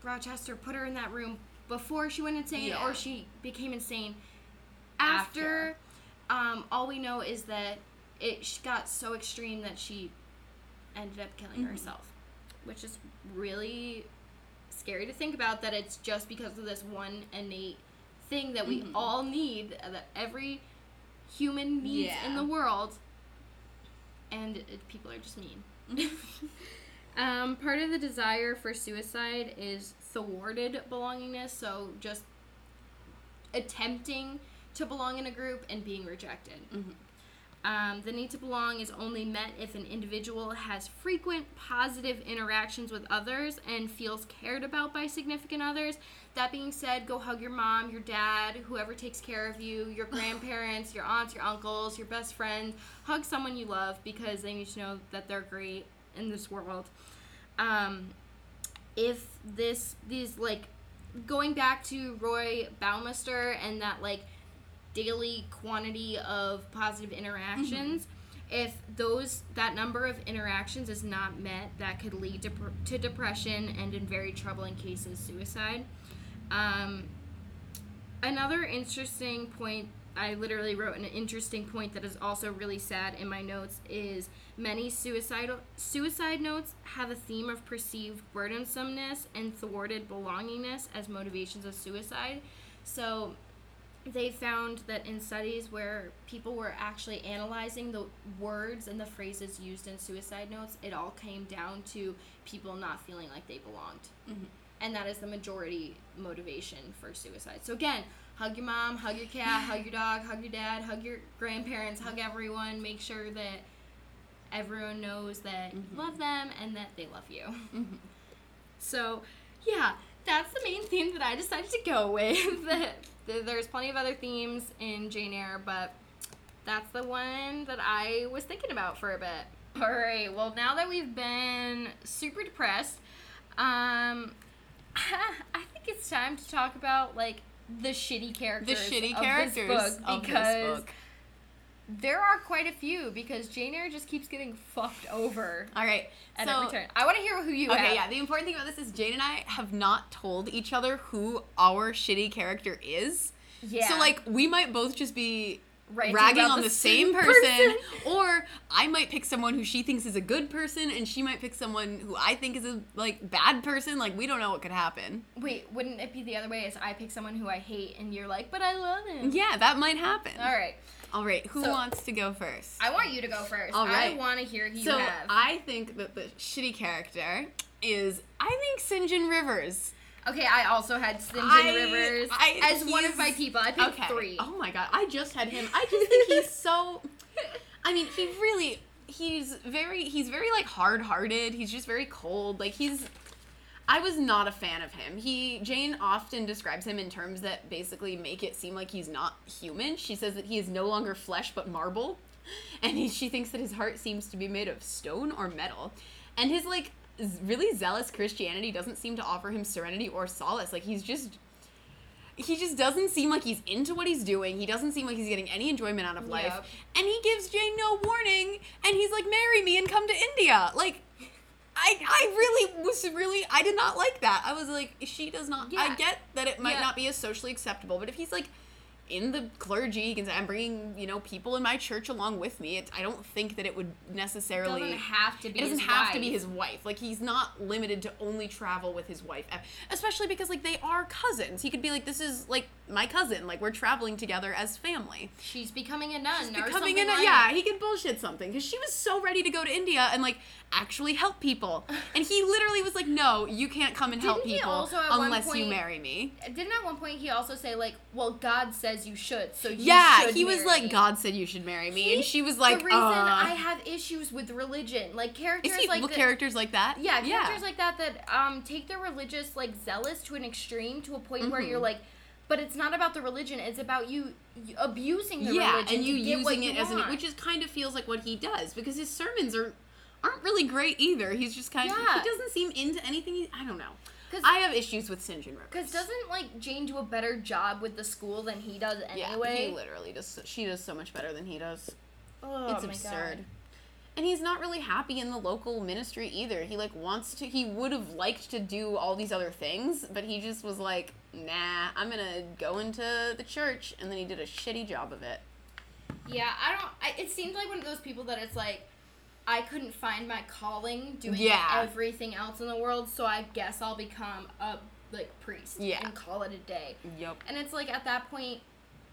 Rochester put her in that room before she went insane Yeah. or she became insane after. Um, all we know is that it got so extreme that she ended up killing Mhm. herself, which is really scary to think about. That it's just because of this one innate thing that we Mhm. all need, uh, that every human needs in the world, and it, people are just mean. [LAUGHS] um, part of the desire for suicide is thwarted belongingness, so just attempting to belong in a group and being rejected. Mhm. Um, the need to belong is only met if an individual has frequent positive interactions with others and feels cared about by significant others. That being said, go hug your mom, your dad, whoever takes care of you, your [LAUGHS] grandparents, your aunts, your uncles, your best friend. Hug someone you love because they need to know that they're great in this world. Um, if this, these, like, going back to Roy Baumeister and that, like, daily quantity of positive interactions if those that number of interactions is not met that could lead to, to depression and in very troubling cases suicide. Um, another interesting point i literally wrote an interesting point that is also really sad in my notes is many suicidal suicide notes have a theme of perceived burdensomeness and thwarted belongingness as motivations of suicide. So they found that in studies where people were actually analyzing the words and the phrases used in suicide notes, it all came down to people not feeling like they belonged. Mhm. And that is the majority motivation for suicide. So, again, hug your mom, hug your cat, hug your dog, hug your dad, hug your grandparents, hug everyone. Make sure that everyone knows that you Mhm. love them and that they love you. Mhm. [LAUGHS] So, yeah, that's the main theme that I decided to go [LAUGHS] with. There's plenty of other themes in Jane Eyre, but that's the one that I was thinking about for a bit. [LAUGHS] All right. Well, now that we've been super depressed, um, [LAUGHS] I think it's time to talk about like the shitty characters. The shitty of characters this book of because this book. There are quite a few because Jane Eyre just keeps getting fucked over All right. at so, every turn. I want to hear who you are. Okay, have. yeah. The important thing about this is Jane and I have not told each other who our shitty character is. Yeah. So like we might both just be Ranting ragging on the the same person, person. or I might pick someone who she thinks is a good person, and she might pick someone who I think is a like bad person. Like we don't know what could happen. Wait, wouldn't it be the other way? Is I pick someone who I hate and you're like, but I love him. Yeah, that might happen. All right. All right. Who So- wants to go first? I want you to go first. All right. I want to hear who so have. I think that the shitty character is I think. John Rivers. Okay, I also had St. I- Rivers I- as one of my people. I picked okay. three. Oh my god, I just had him. I just think he's so. [LAUGHS] I mean, he really. He's very. He's very like hard-hearted. He's just very cold. Like he's. I was not a fan of him. He Jane often describes him in terms that basically make it seem like he's not human. She says that he is no longer flesh but marble, and he, she thinks that his heart seems to be made of stone or metal, and his like really zealous Christianity doesn't seem to offer him serenity or solace. Like he's just he just doesn't seem like he's into what he's doing. He doesn't seem like he's getting any enjoyment out of life. Yep. And he gives Jane no warning and he's like, marry me and come to India. Like I I really was really I did not like that. I was like, she does not I get that it might Yeah. not be as socially acceptable, but if he's like in the clergy, he can say, I'm bringing, you know, people in my church along with me. It, I don't think that it would It necessarily doesn't have to be. it doesn't his have to be wife. his wife. Like he's not limited to only travel with his wife, especially because like they are cousins. He could be like, "This is like my cousin. Like we're traveling together as family." She's becoming a nun She's becoming a, like yeah. He could bullshit something because she was so ready to go to India and like actually help people, and he literally was like, "No, you can't come and help Didn't he people also at one unless you marry me." Didn't at one point he also say like, "Well, God says you should, so you Yeah, he was like, me." "God said you should marry me," He- and she was like, "The reason uh, I have issues with religion, like characters he like with that- characters like that? Yeah, characters like that that um take their religious like zealous to an extreme to a point where Mhm. you're like, but it's not about the religion; it's about you, abusing the yeah, religion and you to get what using you it as an which is kind of feels like what he does because his sermons are aren't really great either. He's just kind of Yeah. he doesn't seem into anything. He, I don't know. 'Cause- I have issues with St. John Rivers. Because doesn't like Jane do a better job with the school than he does anyway? yeah, he literally does. She does so much better than he does. oh, it's absurd. God. And he's not really happy in the local ministry either. He like wants to. He would have liked to do all these other things, but he just was like, "Nah, I'm gonna go into the church," and then he did a shitty job of it. Yeah, I don't. I, it seems like one of those people that it's like, I couldn't find my calling doing Yeah. everything else in the world, so I guess I'll become a like priest Yeah. and call it a day. Yep. And it's like at that point,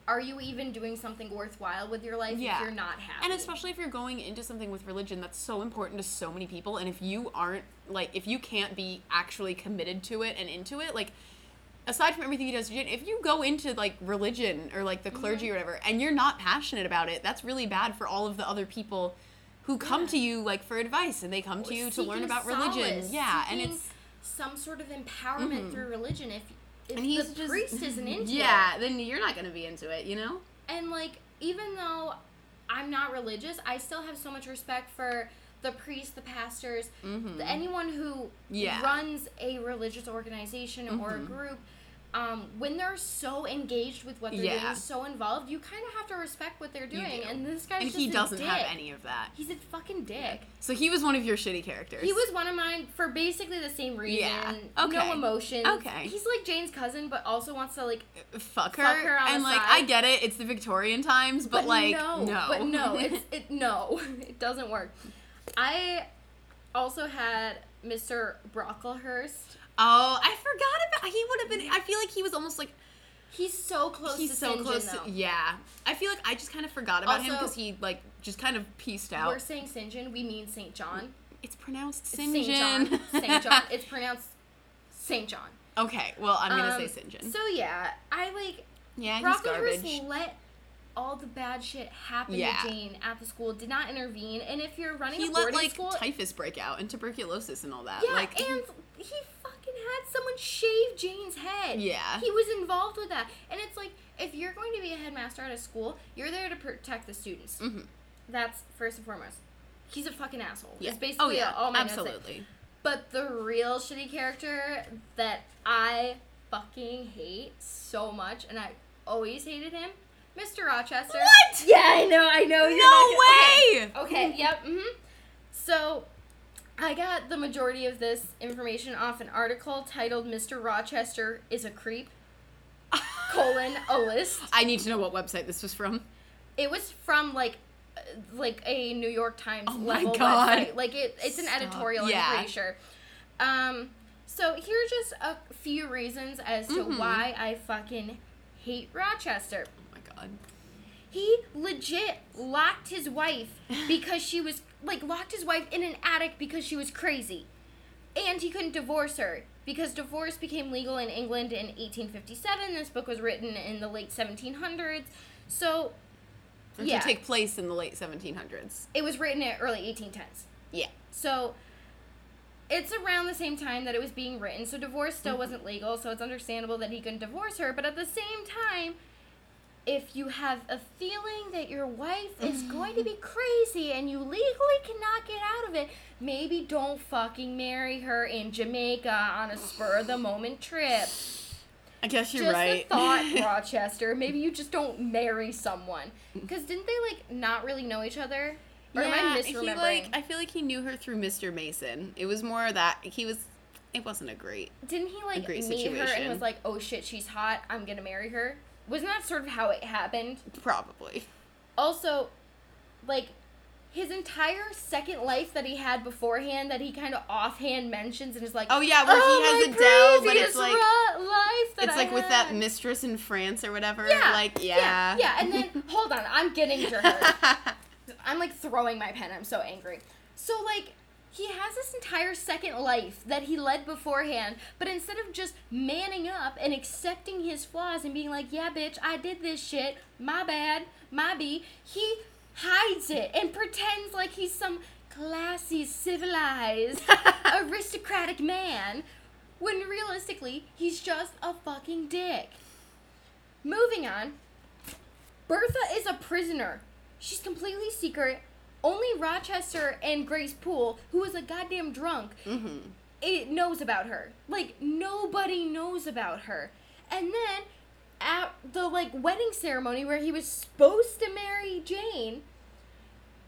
are you even doing something worthwhile with your life Yeah. if you're not happy? And especially if you're going into something with religion that's so important to so many people, and if you aren't like, if you can't be actually committed to it and into it, like, aside from everything he does, if you go into like religion or like the clergy Mm-hmm. or whatever, and you're not passionate about it, that's really bad for all of the other people who come Yeah. to you like for advice and they come to you to learn about religion. Yeah, and it's some sort of empowerment Mhm. through religion. If if and he's the just priest isn't [LAUGHS] into it, yeah, then you're not gonna be into it, you know. and like even though I'm not religious, I still have so much respect for the priests, the pastors, Mm-hmm. the, anyone who Yeah. runs a religious organization or a Mhm. group. Um, when they're so engaged with what they're Yeah. doing, so involved, you kind of have to respect what they're doing. do. And this guy's and just he doesn't have dick. any of that. He's a fucking dick. So he was one of your shitty characters. He was one of mine for basically the same reason. Yeah. No emotion. Okay. He's like Jane's cousin, but also wants to like. fuck her, Fuck her and like side. I get it, it's the Victorian times, but, like no, no, But [LAUGHS] no, it's it no, [LAUGHS] it doesn't work. I also had Mr. Brocklehurst. Oh, I forgot about. He would have been. I feel like he was almost like He's so close he's to so St. close. To, yeah, I feel like I just kind of forgot about him because he like just kind of pieced out. We're saying St. John, we mean St. John. It's pronounced St. St. John. St. John. It's pronounced St. John. okay, well I'm gonna Um, say St. John. So yeah, I like yeah, he's garbage. let all the bad shit happen Yeah. to Jane at the school. Did not intervene, and if you're running He a let boarding like school, typhus break out and tuberculosis and all that. yeah, like and he fucking someone shave Jane's head. Yeah. He was involved with that. And it's like, if you're going to be a headmaster at a school, you're there to protect the students. Mhm. That's first and foremost. He's a fucking asshole. Yeah. It's basically oh yeah, all my absolutely. But the real shitty character that I fucking hate so much, and I always hated him, Mr. Rochester. What? Yeah, I know, I know. No way. Okay, yep. Mm-hmm. So, I got the majority of this information off an article titled "Mr. Rochester is a creep." [LAUGHS] colon a list. I need to know what website this was from. It was from like, like a New York Times Oh my level God. website. Like it, it's an Stop. editorial. Yeah. I'm pretty sure. Um, so here are just a few reasons as to Mhm. why I fucking hate Rochester. Oh my god. He legit locked his wife [LAUGHS] because she was like locked his wife in an attic because she was crazy. And he couldn't divorce her because divorce became legal in England in 1857. This book was written in the late 1700s. So It Yeah. should take place in the late 1700s. it was written in early 1810s. Yeah. So it's around the same time that it was being written. So divorce still mm-hmm. wasn't legal, so it's understandable that he couldn't divorce her. But at the same time, if you have a feeling that your wife is going to mm-hmm. be crazy and you legally cannot get out of it, maybe don't fucking marry her in Jamaica on a spur of the moment trip. I guess you're just right. a thought, [LAUGHS] Rochester. Maybe you just don't marry someone. Mm. Because didn't they like not really know each other? Or am I he like I feel like he knew her through Mr. Mason. It was more that he was it wasn't a great. Didn't he like great meet her and was like, "Oh shit, she's hot. I'm gonna marry her." Wasn't that sort of how it happened? Probably. Also, like his entire second life that he had beforehand, that he kind of offhand mentions and is like, Oh yeah, where "Oh, he has Adele, but it's like it's I like with that mistress in France or whatever. Yeah, Like yeah. yeah, and then [LAUGHS] hold on, I'm getting to her. [LAUGHS] I'm like throwing my pen. I'm so angry. So like he has this entire second life that he led beforehand, but instead of just manning up and accepting his flaws and being like, "Yeah, bitch, I did this shit. My bad. My b," he hides it and pretends like he's some classy, civilized, [LAUGHS] aristocratic man, when realistically he's just a fucking dick. Moving on. Bertha is a prisoner. She's completely secret. Only Rochester and Grace Poole, who is a goddamn drunk, mm-hmm. it knows about her. Like nobody knows about her. And then at the like wedding ceremony where he was supposed to marry Jane,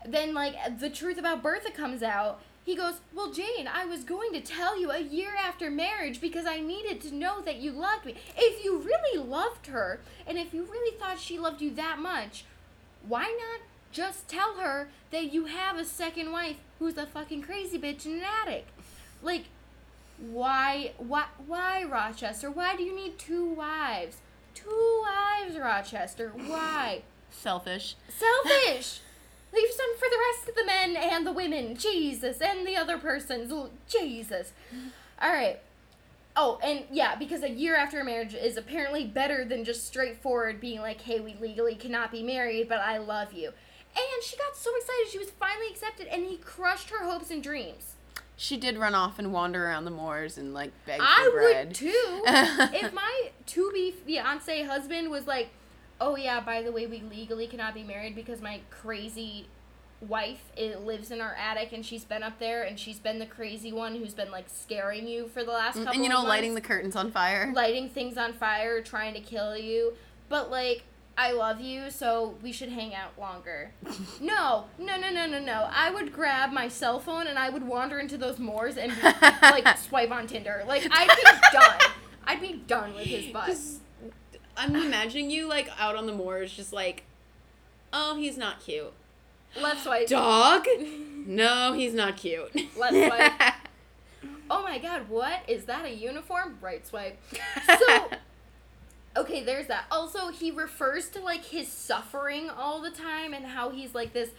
then like the truth about Bertha comes out. He goes, "Well, Jane, I was going to tell you a year after marriage because I needed to know that you loved me. If you really loved her and if you really thought she loved you that much, why not just tell her that you have a second wife who's a fucking crazy bitch in an attic? Like, why, why, why, Rochester? Why do you need two wives? Two wives, Rochester. Why? Selfish. Selfish. [LAUGHS] Leave some for the rest of the men and the women. Jesus, and the other persons. Jesus. All right. Oh, and yeah, because a year after a marriage is apparently better than just straightforward being like, hey, we legally cannot be married, but I love you. And she got so excited she was finally accepted, and he crushed her hopes and dreams. She did run off and wander around the moors and like beg for I bread. would too. [LAUGHS] if my to be fiance husband was like, oh yeah, by the way, we legally cannot be married because my crazy wife it lives in our attic and she's been up there and she's been the crazy one who's been like scaring you for the last mm, couple of years. and you know, lighting the curtains on fire. lighting things on fire, trying to kill you. But like I love you, so we should hang out longer. [LAUGHS] No, no, no, no, no, no. I would grab my cell phone and I would wander into those moors and like [LAUGHS] swipe on Tinder. Like I'd be done. I'd be done with his butt. Just- I'm imagining you like out on the moors, just like, oh, he's not cute. Left swipe. Dog? [LAUGHS] No, he's not cute. Left swipe. Oh my god, what? Is that a uniform? Right swipe. So Okay, there's that. Also, he refers to like his suffering all the time and how he's like this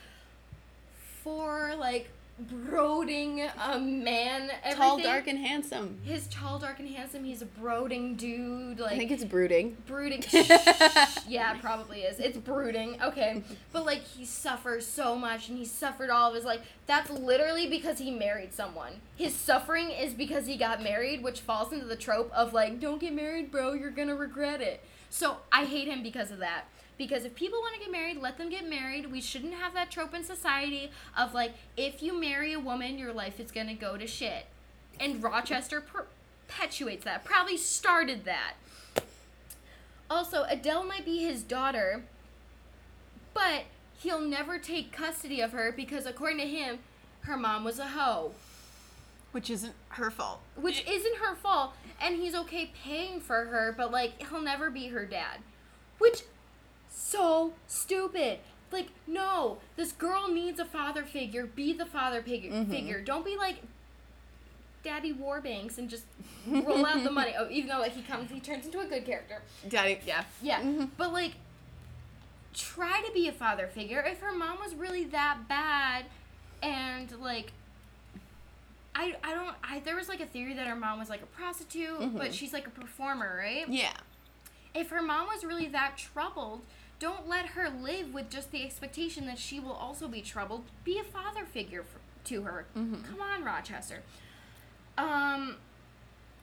for like brooding a man. Everything. Tall, dark, and handsome. His tall, dark, and handsome. He's a brooding dude. Like I think it's brooding. brooding. [LAUGHS] yeah, probably is. It's brooding. Okay, [LAUGHS] but like he suffers so much, and he suffered all of his like. That's literally because he married someone. His suffering is because he got married, which falls into the trope of like, don't get married, bro. You're gonna regret it. So I hate him because of that. Because if people want to get married, let them get married. We shouldn't have that trope in society of like, if you marry a woman, your life is gonna go to shit. And Rochester perpetuates that. Probably started that. Also, Adele might be his daughter, but he'll never take custody of her because, according to him, her mom was a hoe. Which isn't her fault. Which isn't her fault, and he's okay paying for her, but like, he'll never be her dad. Which, so stupid. Like, no, this girl needs a father figure. Be the father figure. Mm-hmm. Figure. Don't be like Daddy Warbucks and just roll out the money. Oh, even though like, he comes, he turns into a good character. Daddy, yeah. Yeah, mm-hmm. but like, try to be a father figure. If her mom was really that bad, and like, I I don't I there was like a theory that her mom was like a prostitute, but mm-hmm. she's like a performer, right? Yeah. If her mom was really that troubled, don't let her live with just the expectation that she will also be troubled. Be a father figure for, to her. Come on, Rochester. Um.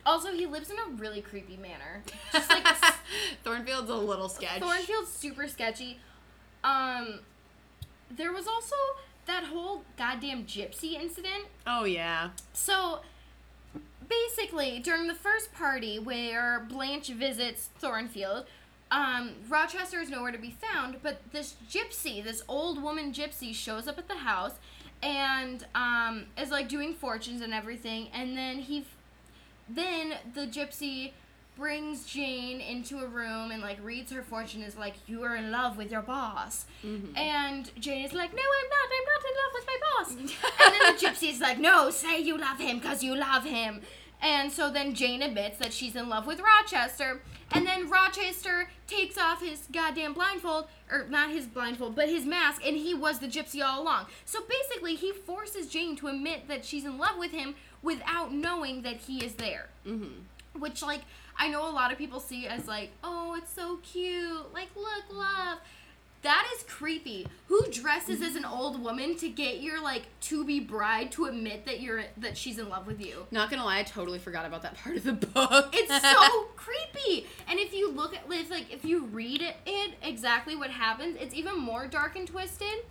Also, he lives in a really creepy manor. Just like [LAUGHS] Thornfield's a little sketchy. Thornfield's super sketchy. Um, there was also that whole goddamn gypsy incident. Oh yeah. So, basically, during the first party where Blanche visits Thornfield, um, Rochester is nowhere to be found, but this gypsy, this old woman gypsy, shows up at the house and um, is like doing fortunes and everything, and then he, then the gypsy brings Jane into a room and like reads her fortune is like you are in love with your boss. And Jane is like no I'm not I'm not in love with my boss. [LAUGHS] And then the gypsy is like no say you love him because you love him and so then Jane admits that she's in love with Rochester and then Rochester takes off his goddamn blindfold or not his blindfold but his mask and he was the gypsy all along so basically he forces Jane to admit that she's in love with him without knowing that he is there mm-hmm. which like I know a lot of people see as like, oh, it's so cute. Like, look, love. That is creepy. Who dresses as an old woman to get your like to be bride to admit that you're that she's in love with you? Not gonna lie, I totally forgot about that part of the book. It's [LAUGHS] so creepy. And if you look at if like if you read it, it exactly what happens, it's even more dark and twisted.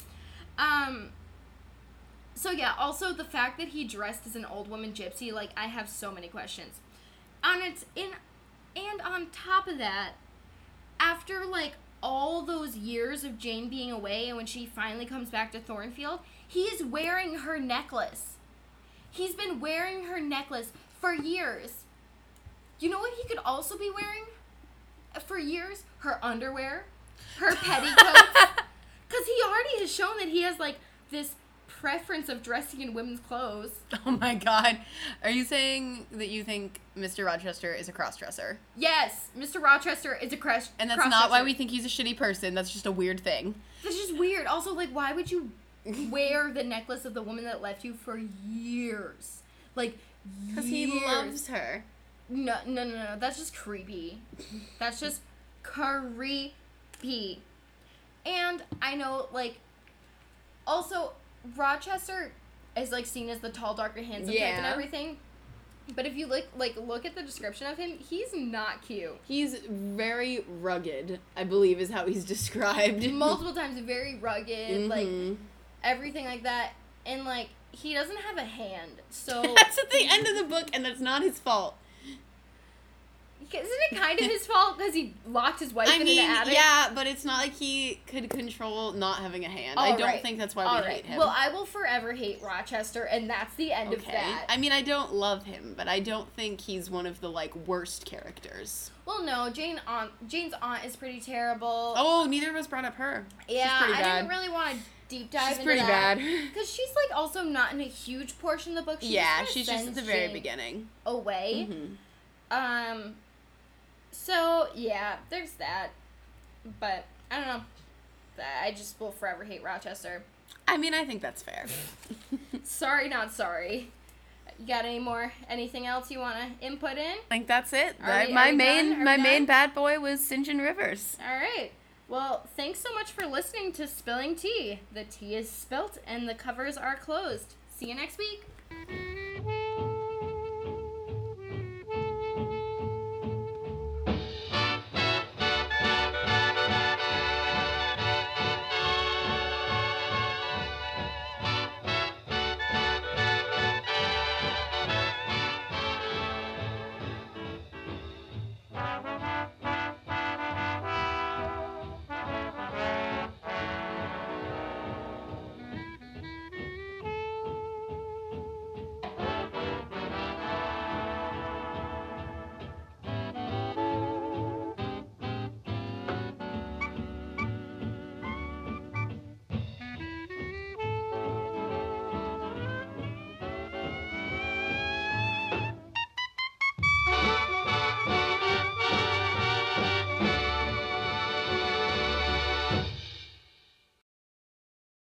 Um so yeah, also the fact that he dressed as an old woman gypsy, like I have so many questions. On its in and on top of that, after like all those years of Jane being away and when she finally comes back to Thornfield, he is wearing her necklace. He's been wearing her necklace for years. You know what he could also be wearing? For years? Her underwear, her [LAUGHS] petticoats. Because he already has shown that he has like this preference of dressing in women's clothes. [LAUGHS] oh my god. Are you saying that you think Mr. Rochester is a crossdresser? Yes, Mr. Rochester is a crush. And that's not why we think he's a shitty person. That's just a weird thing. That's just weird. Also, like, why would you wear the necklace of the woman that left you for years? Like, Because he loves her. No, no, no, no. That's just creepy. That's just creepy. And I know, like, also Rochester is like seen as the tall, dark, and handsome type and everything. But if you look, like, look at the description of him, he's not cute. He's very rugged, I believe is how he's [LAUGHS] described. Multiple times, very rugged, like Mhm. everything like that, and like he doesn't have a hand. So [LAUGHS] That's at the end of the book, and that's not his fault. Isn't it kind of his fault because he locked his wife I in mean, an attic? yeah, but it's not like he could control not having a hand. I don't right. think that's why All we right. hate him. Well, I will forever hate Rochester, and that's the end of okay. that. I mean, I don't love him, but I don't think he's one of the like worst characters. well, no, Jane aunt, Jane's aunt is pretty terrible. Oh, neither of us brought up her. yeah, she's pretty I didn't really want to deep dive She's into pretty that. bad. Because she's like also not in a huge portion of the book. She yeah, she's just at the very Jane beginning. Away. Mhm. Um. So yeah, there's that. But I don't know. I just will forever hate Rochester. I mean, I think that's fair. [LAUGHS] Sorry, not sorry. You got any more? Anything else you want to input in? I think that's it. Are we- my main my main bad boy was St. John Rivers. All right. Well, thanks so much for listening to Spilling Tea. The tea is spilt and the covers are closed. See you next week.